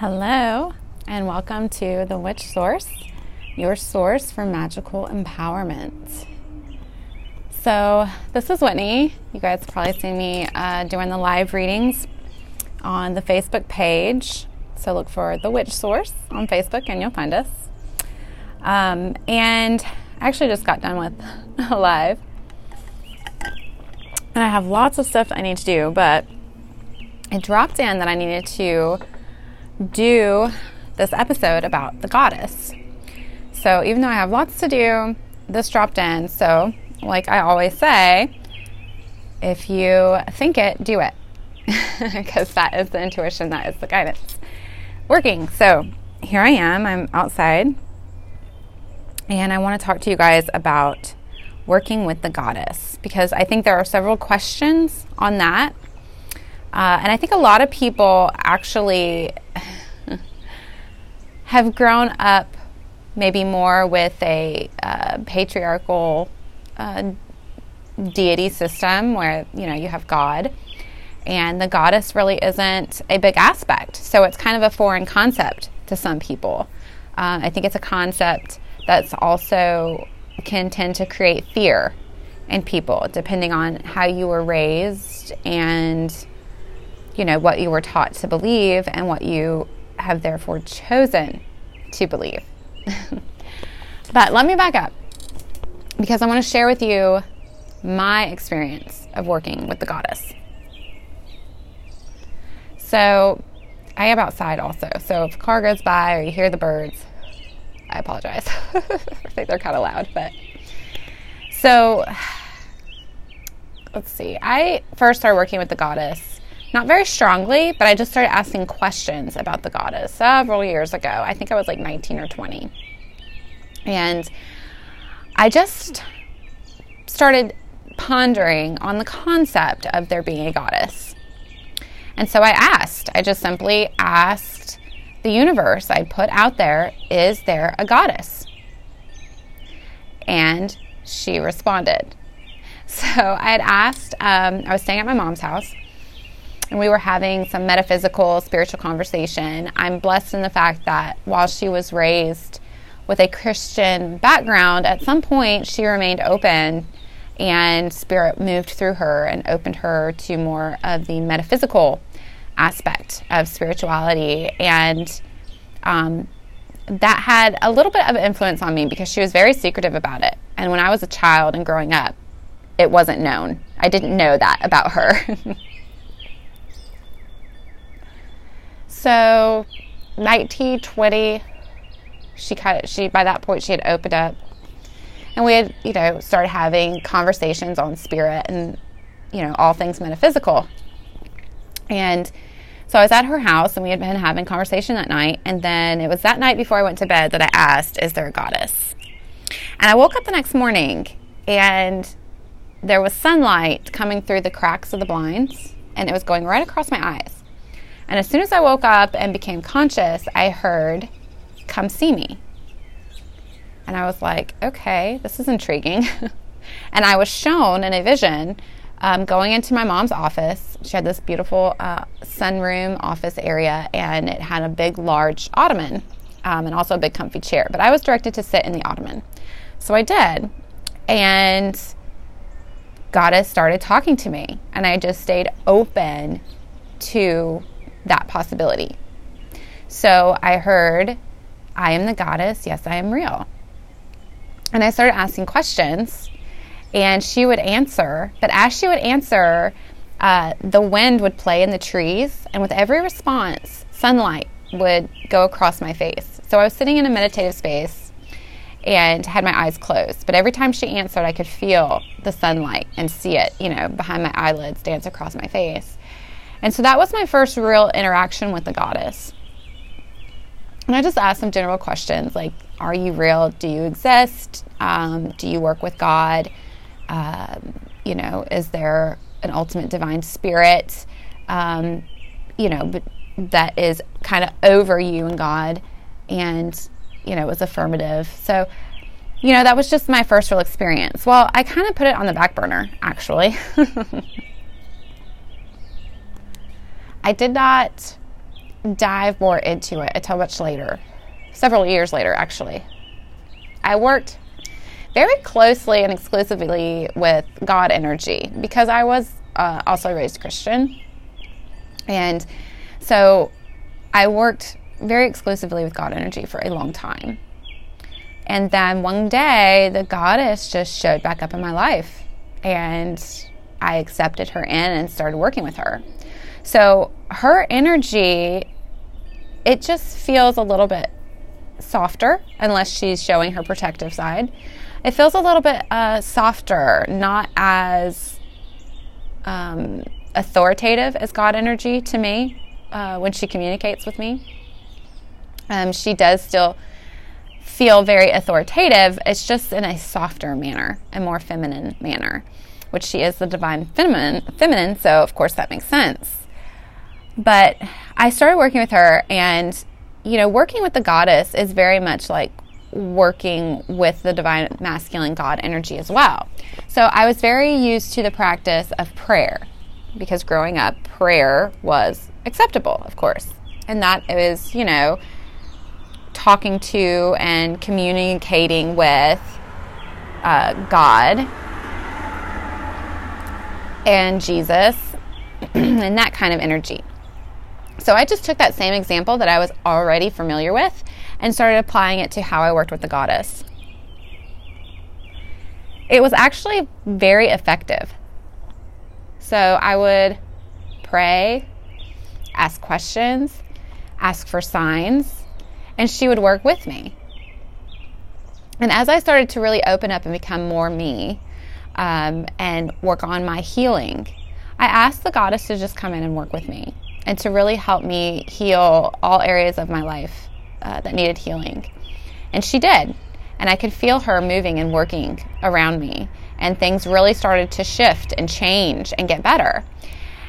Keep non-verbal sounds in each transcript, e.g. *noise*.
Hello, and welcome to The Witch Source, your source for magical empowerment. So, this is Whitney. You guys probably seen me uh, doing the live readings on the Facebook page. So, look for The Witch Source on Facebook and you'll find us. Um, and I actually just got done with a *laughs* live. And I have lots of stuff I need to do, but it dropped in that I needed to do this episode about the goddess. So even though I have lots to do, this dropped in. So, like I always say, if you think it, do it. *laughs* Because that is the intuition, that is the guidance working. So, here I am. I'm outside. And I want to talk to you guys about working with the goddess because I think there are several questions on that uh, and I think a lot of people actually have grown up maybe more with a uh, patriarchal uh, deity system where you know you have God and the goddess really isn't a big aspect. So it's kind of a foreign concept to some people. Uh, I think it's a concept that's also can tend to create fear in people depending on how you were raised and you know, what you were taught to believe and what you have therefore chosen to believe. *laughs* but let me back up because I want to share with you my experience of working with the goddess. So, I am outside also. So, if a car goes by or you hear the birds, I apologize. *laughs* I think they're kind of loud, but so *sighs* let's see. I first started working with the goddess not very strongly, but I just started asking questions about the goddess several years ago. I think I was like 19 or 20. And I just started pondering on the concept of there being a goddess. And so I asked, I just simply asked the universe, I put out there, is there a goddess? And she responded. *laughs* So I had asked, um, I was staying at my mom's house and we were having some metaphysical, spiritual conversation. I'm blessed in the fact that while she was raised with a Christian background, at some point she remained open and spirit moved through her and opened her to more of the metaphysical aspect of spirituality. And um, that had a little bit of influence on me because she was very secretive about it. And when I was a child and growing up, it wasn't known. I didn't know that about her. *laughs* So, 1920, she of, she by that point she had opened up, and we had you know started having conversations on spirit and you know all things metaphysical. And so I was at her house, and we had been having conversation that night. And then it was that night before I went to bed that I asked, "Is there a goddess?" And I woke up the next morning, and there was sunlight coming through the cracks of the blinds, and it was going right across my eyes. And as soon as I woke up and became conscious, I heard, Come see me. And I was like, Okay, this is intriguing. *laughs* and I was shown in a vision um, going into my mom's office. She had this beautiful uh, sunroom office area, and it had a big, large ottoman um, and also a big, comfy chair. But I was directed to sit in the ottoman. So I did. And Goddess started talking to me, and I just stayed open to that possibility. So I heard, I am the goddess, yes, I am real. And I started asking questions, and she would answer. But as she would answer, uh, the wind would play in the trees, and with every response, sunlight would go across my face. So I was sitting in a meditative space and had my eyes closed. But every time she answered, I could feel the sunlight and see it, you know, behind my eyelids dance across my face. And so that was my first real interaction with the goddess. And I just asked some general questions like, Are you real? Do you exist? Um, do you work with God? Um, you know, is there an ultimate divine spirit? Um, you know, but that is kind of over you and God. And, you know, it was affirmative. So, you know, that was just my first real experience. Well, I kind of put it on the back burner, actually. *laughs* I did not dive more into it until much later, several years later, actually. I worked very closely and exclusively with God energy because I was uh, also raised Christian. And so I worked very exclusively with God energy for a long time. And then one day, the goddess just showed back up in my life. And I accepted her in and started working with her. So her energy, it just feels a little bit softer unless she's showing her protective side. It feels a little bit uh, softer, not as um, authoritative as God energy to me uh, when she communicates with me. Um, she does still feel very authoritative. It's just in a softer manner, a more feminine manner, which she is the divine feminine. Feminine, so of course that makes sense. But I started working with her, and you know, working with the goddess is very much like working with the divine masculine God energy as well. So I was very used to the practice of prayer because growing up, prayer was acceptable, of course. And that is, you know, talking to and communicating with uh, God and Jesus *clears throat* and that kind of energy. So I just took that same example that I was already familiar with and started applying it to how I worked with the goddess. It was actually very effective. So I would pray, ask questions, ask for signs, and she would work with me. And as I started to really open up and become more me um, and work on my healing, I asked the goddess to just come in and work with me and to really help me heal all areas of my life uh, that needed healing. And she did. And I could feel her moving and working around me. And things really started to shift and change and get better.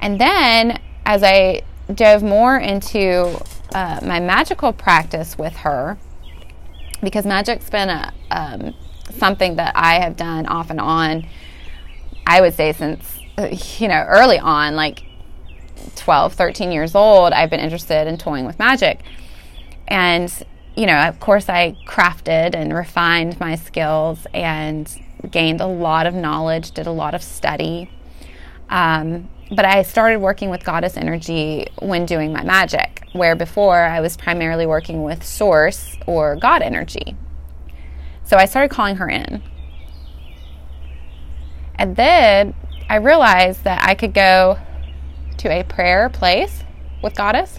And then as I dove more into uh, my magical practice with her, because magic's been a, um, something that I have done off and on, I would say since, uh, you know, early on, like 12, 13 years old, I've been interested in toying with magic. And, you know, of course, I crafted and refined my skills and gained a lot of knowledge, did a lot of study. Um, but I started working with goddess energy when doing my magic, where before I was primarily working with source or God energy. So I started calling her in. And then I realized that I could go to a prayer place with Goddess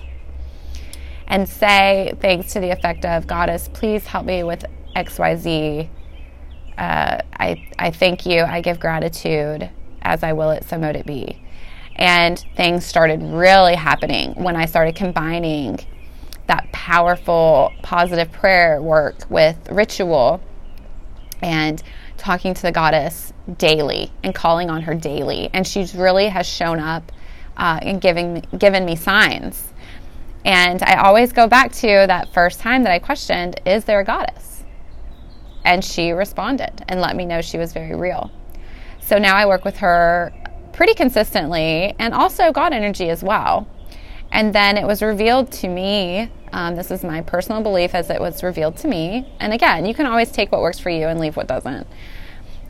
and say things to the effect of Goddess, please help me with XYZ. Uh, I, I thank you. I give gratitude as I will it, so mote it be. And things started really happening when I started combining that powerful positive prayer work with ritual and talking to the goddess daily and calling on her daily. And she really has shown up uh, and giving given me signs. And I always go back to that first time that I questioned, is there a goddess? And she responded and let me know she was very real. So now I work with her pretty consistently and also God energy as well. And then it was revealed to me. Um, this is my personal belief as it was revealed to me. And again, you can always take what works for you and leave what doesn't.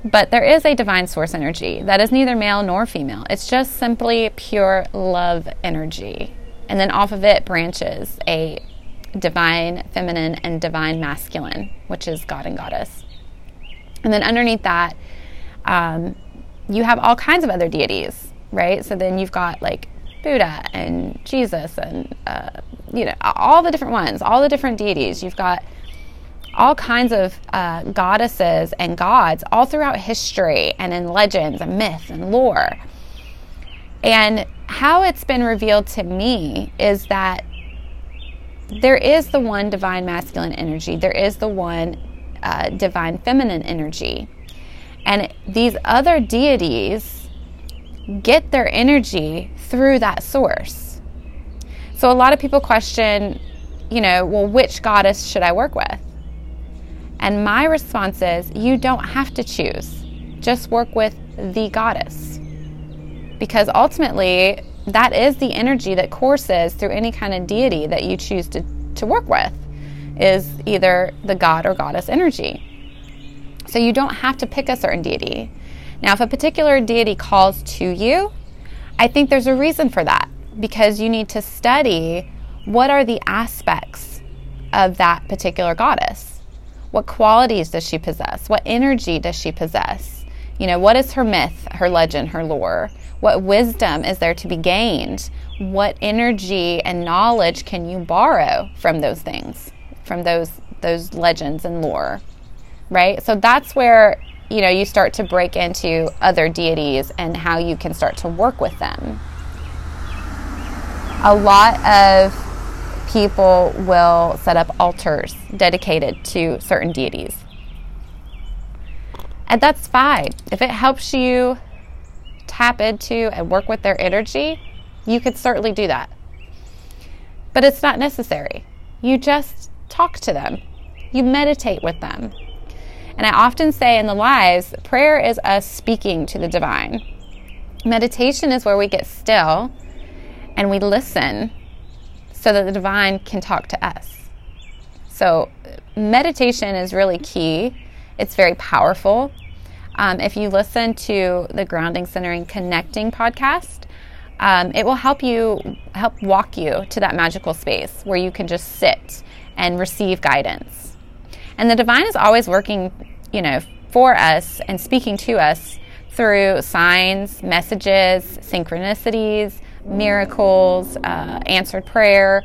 But there is a divine source energy that is neither male nor female. It's just simply pure love energy. And then off of it branches a divine feminine and divine masculine, which is God and Goddess. And then underneath that, um, you have all kinds of other deities, right? So then you've got like Buddha and Jesus and, uh, you know, all the different ones, all the different deities. You've got all kinds of uh, goddesses and gods all throughout history and in legends and myth and lore. And how it's been revealed to me is that there is the one divine masculine energy, there is the one uh, divine feminine energy. And these other deities get their energy through that source. So a lot of people question, you know, well, which goddess should I work with? And my response is you don't have to choose, just work with the goddess. Because ultimately, that is the energy that courses through any kind of deity that you choose to, to work with, is either the god or goddess energy. So you don't have to pick a certain deity. Now, if a particular deity calls to you, I think there's a reason for that because you need to study what are the aspects of that particular goddess. What qualities does she possess? What energy does she possess? You know, what is her myth, her legend, her lore? What wisdom is there to be gained? What energy and knowledge can you borrow from those things, from those those legends and lore? Right? So that's where, you know, you start to break into other deities and how you can start to work with them. A lot of people will set up altars dedicated to certain deities. And that's fine. If it helps you tap into and work with their energy, you could certainly do that. But it's not necessary. You just talk to them, you meditate with them. And I often say in the lives, prayer is us speaking to the divine. Meditation is where we get still and we listen so that the divine can talk to us. So, meditation is really key. It's very powerful. Um, if you listen to the Grounding, Centering, Connecting podcast, um, it will help you help walk you to that magical space where you can just sit and receive guidance. And the divine is always working, you know, for us and speaking to us through signs, messages, synchronicities, miracles, uh, answered prayer,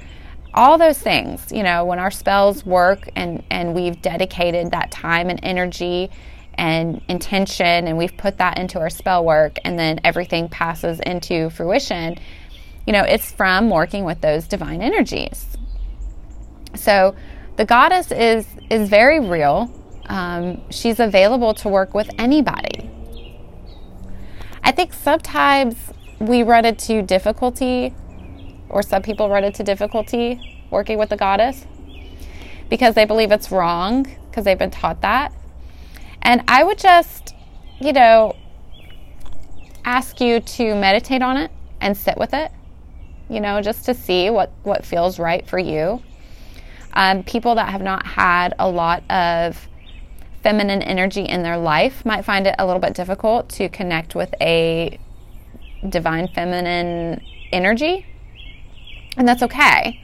all those things. You know, when our spells work and, and we've dedicated that time and energy and intention and we've put that into our spell work and then everything passes into fruition, you know, it's from working with those divine energies. So the goddess is is very real. Um, she's available to work with anybody. I think sometimes we run into difficulty, or some people run into difficulty working with the goddess because they believe it's wrong because they've been taught that. And I would just, you know, ask you to meditate on it and sit with it, you know, just to see what, what feels right for you. Um, people that have not had a lot of feminine energy in their life might find it a little bit difficult to connect with a divine feminine energy. And that's okay.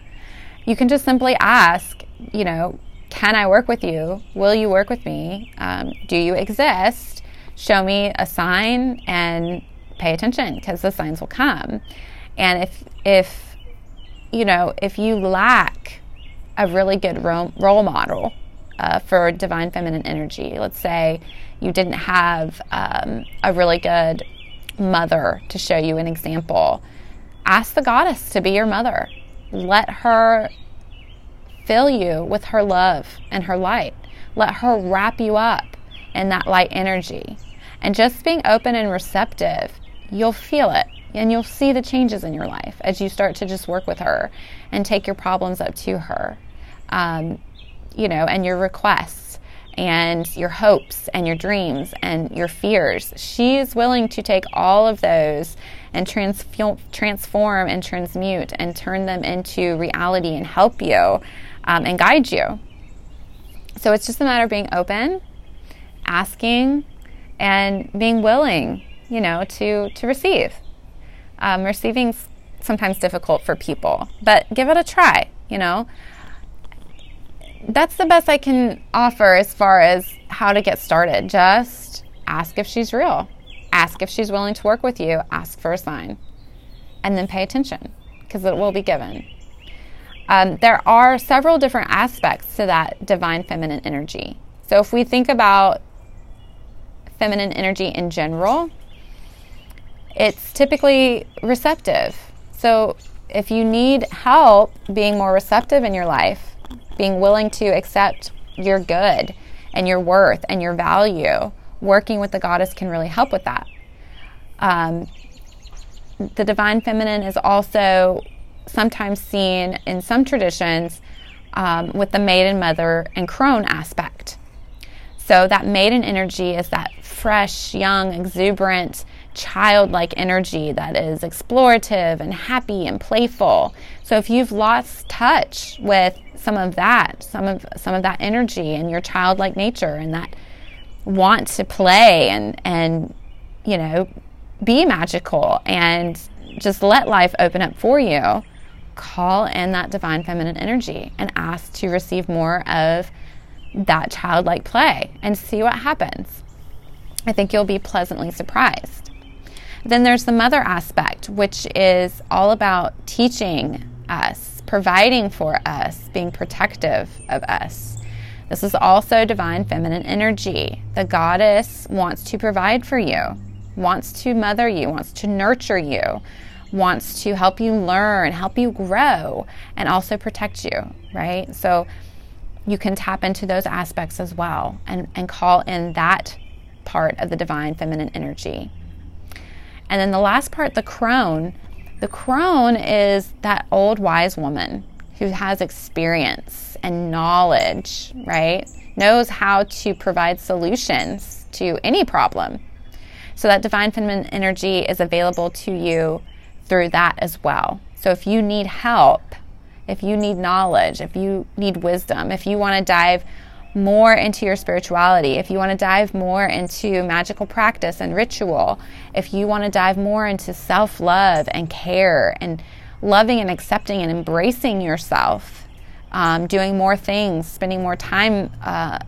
You can just simply ask, you know, can I work with you? Will you work with me? Um, do you exist? Show me a sign and pay attention because the signs will come. And if, if, you know, if you lack a really good role, model uh, for divine feminine energy, let's say you didn't have um, a really good mother to show you an example. Ask the goddess to be your mother. Let her fill you with her love and her light. Let her wrap you up in that light energy. And just being open and receptive, you'll feel it and you'll see the changes in your life as you start to just work with her and take your problems up to her. Um, you know, and your requests and your hopes and your dreams and your fears. She is willing to take all of those and transform and transmute and turn them into reality and help you um, and guide you. So it's just a matter of being open, asking, and being willing, you know, to to receive. Um, receiving's sometimes difficult for people, but give it a try. You know, that's the best I can offer as far as how to get started. Just ask if she's real, ask if she's willing to work with you, ask for a sign, and then pay attention because it will be given. Um, there are several different aspects to that divine feminine energy. So if we think about feminine energy in general, it's typically receptive. So if you need help being more receptive in your life, being willing to accept your good and your worth and your value, working with the goddess can really help with that. Um, the divine feminine is also sometimes seen in some traditions um, with the maiden mother and crone aspect. So, that maiden energy is that fresh, young, exuberant, childlike energy that is explorative and happy and playful. So if you've lost touch with some of that, some of some of that energy and your childlike nature and that want to play and and you know be magical and just let life open up for you, call in that divine feminine energy and ask to receive more of that childlike play and see what happens. I think you'll be pleasantly surprised. Then there's the mother aspect, which is all about teaching us, providing for us, being protective of us. This is also divine feminine energy. The goddess wants to provide for you, wants to mother you, wants to nurture you, wants to help you learn, help you grow, and also protect you, right? So you can tap into those aspects as well and, and call in that part of the divine feminine energy. And then the last part, the crone. The crone is that old wise woman who has experience and knowledge, right? Knows how to provide solutions to any problem. So that divine feminine energy is available to you through that as well. So if you need help, if you need knowledge, if you need wisdom, if you want to dive more into your spirituality, if you want to dive more into magical practice and ritual, if you want to dive more into self love and care and loving and accepting and embracing yourself, um, doing more things, spending more time uh,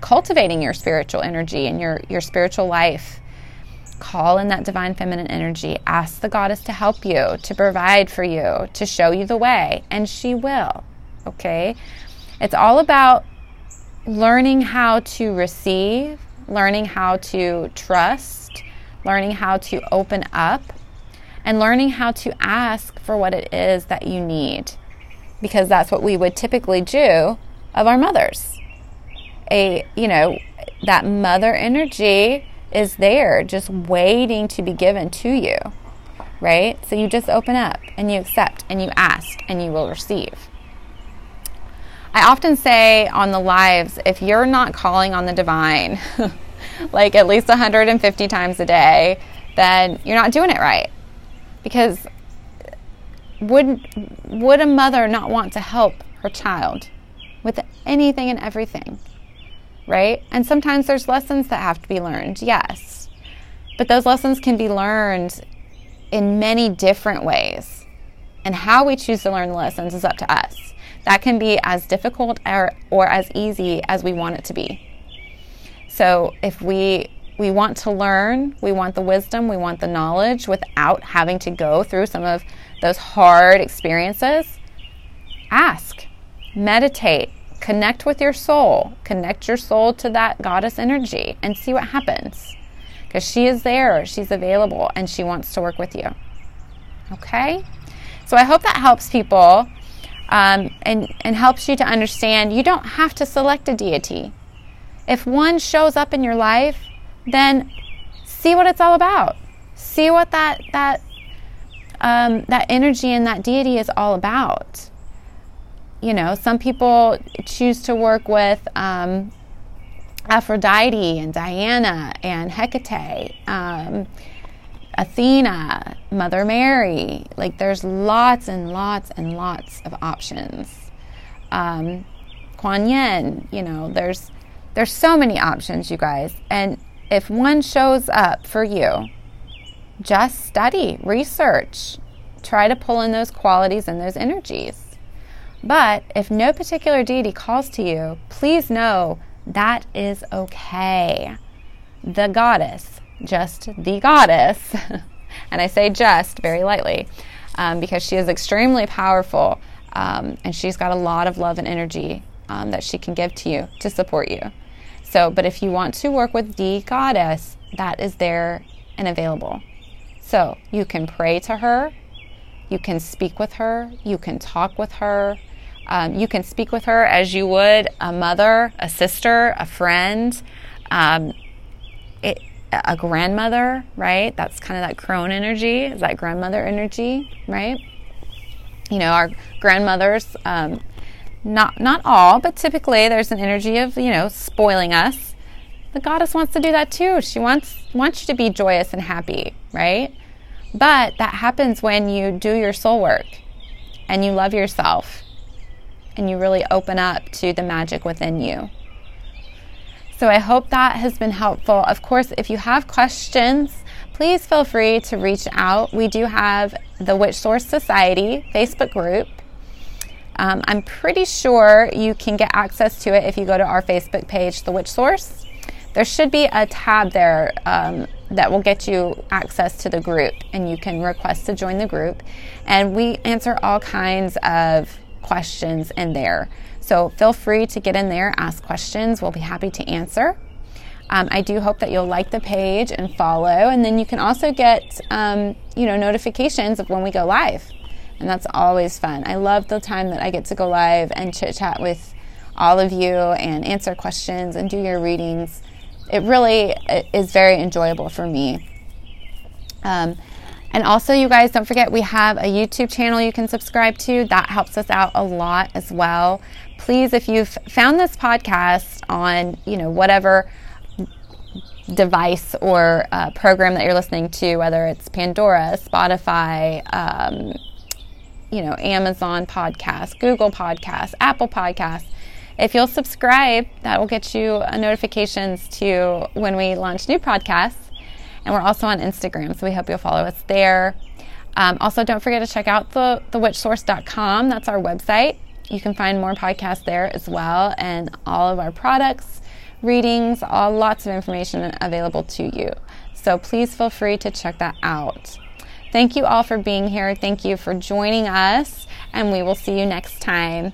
cultivating your spiritual energy and your, your spiritual life. Call in that divine feminine energy. Ask the goddess to help you, to provide for you, to show you the way, and she will. Okay? It's all about learning how to receive, learning how to trust, learning how to open up, and learning how to ask for what it is that you need. Because that's what we would typically do of our mothers. A, you know, that mother energy is there just waiting to be given to you, right? So you just open up and you accept and you ask and you will receive. I often say on the lives if you're not calling on the divine *laughs* like at least 150 times a day, then you're not doing it right. Because would would a mother not want to help her child with anything and everything? Right? And sometimes there's lessons that have to be learned. Yes. But those lessons can be learned in many different ways. And how we choose to learn the lessons is up to us that can be as difficult or, or as easy as we want it to be. So if we we want to learn, we want the wisdom, we want the knowledge without having to go through some of those hard experiences, ask, meditate, connect with your soul, connect your soul to that goddess energy and see what happens. Because she is there, she's available, and she wants to work with you. Okay? So I hope that helps people um, and, and helps you to understand you don't have to select a deity. If one shows up in your life, then see what it's all about. See what that, that, um, that energy and that deity is all about. You know, some people choose to work with um, Aphrodite and Diana and Hecate. Athena, Mother Mary. Like there's lots and lots and lots of options. Um, Kuan Yin, you know, there's there's so many options, you guys. And if one shows up for you, just study, research, try to pull in those qualities and those energies. But if no particular deity calls to you, please know that is okay. The goddess, just the goddess, *laughs* and I say just very lightly um, because she is extremely powerful um, and she's got a lot of love and energy um, that she can give to you to support you. So, but if you want to work with the goddess, that is there and available. So you can pray to her, you can speak with her, you can talk with her. Um, you can speak with her as you would a mother, a sister, a friend. Um, a grandmother, right? That's kind of that crone energy, is that grandmother energy, right? You know, our grandmothers, um, not not all, but typically there's an energy of you know spoiling us, the goddess wants to do that too. She wants wants you to be joyous and happy, right? But that happens when you do your soul work and you love yourself and you really open up to the magic within you. So I hope that has been helpful. Of course, if you have questions, please feel free to reach out. We do have the Witch Source Society Facebook group. Um, I'm pretty sure you can get access to it if you go to our Facebook page, The Witch Source. There should be a tab there um, that will get you access to the group, and you can request to join the group. And we answer all kinds of questions in there. So feel free to get in there, ask questions. We'll be happy to answer. Um, I do hope that you'll like the page and follow, and then you can also get um, you know notifications of when we go live, and that's always fun. I love the time that I get to go live and chit chat with all of you and answer questions and do your readings. It really is very enjoyable for me. Um, and also, you guys, don't forget we have a YouTube channel you can subscribe to. That helps us out a lot as well. Please, if you've found this podcast on, you know, whatever device or uh, program that you're listening to, whether it's Pandora, Spotify, um, you know, Amazon Podcast, Google Podcast, Apple Podcast. If you'll subscribe, that will get you notifications to when we launch new podcasts. And we're also on Instagram, so we hope you'll follow us there. Um, also, don't forget to check out the thewitchsource.com. That's our website. You can find more podcasts there as well, and all of our products readings, all lots of information available to you. So please feel free to check that out. Thank you all for being here. Thank you for joining us, and we will see you next time.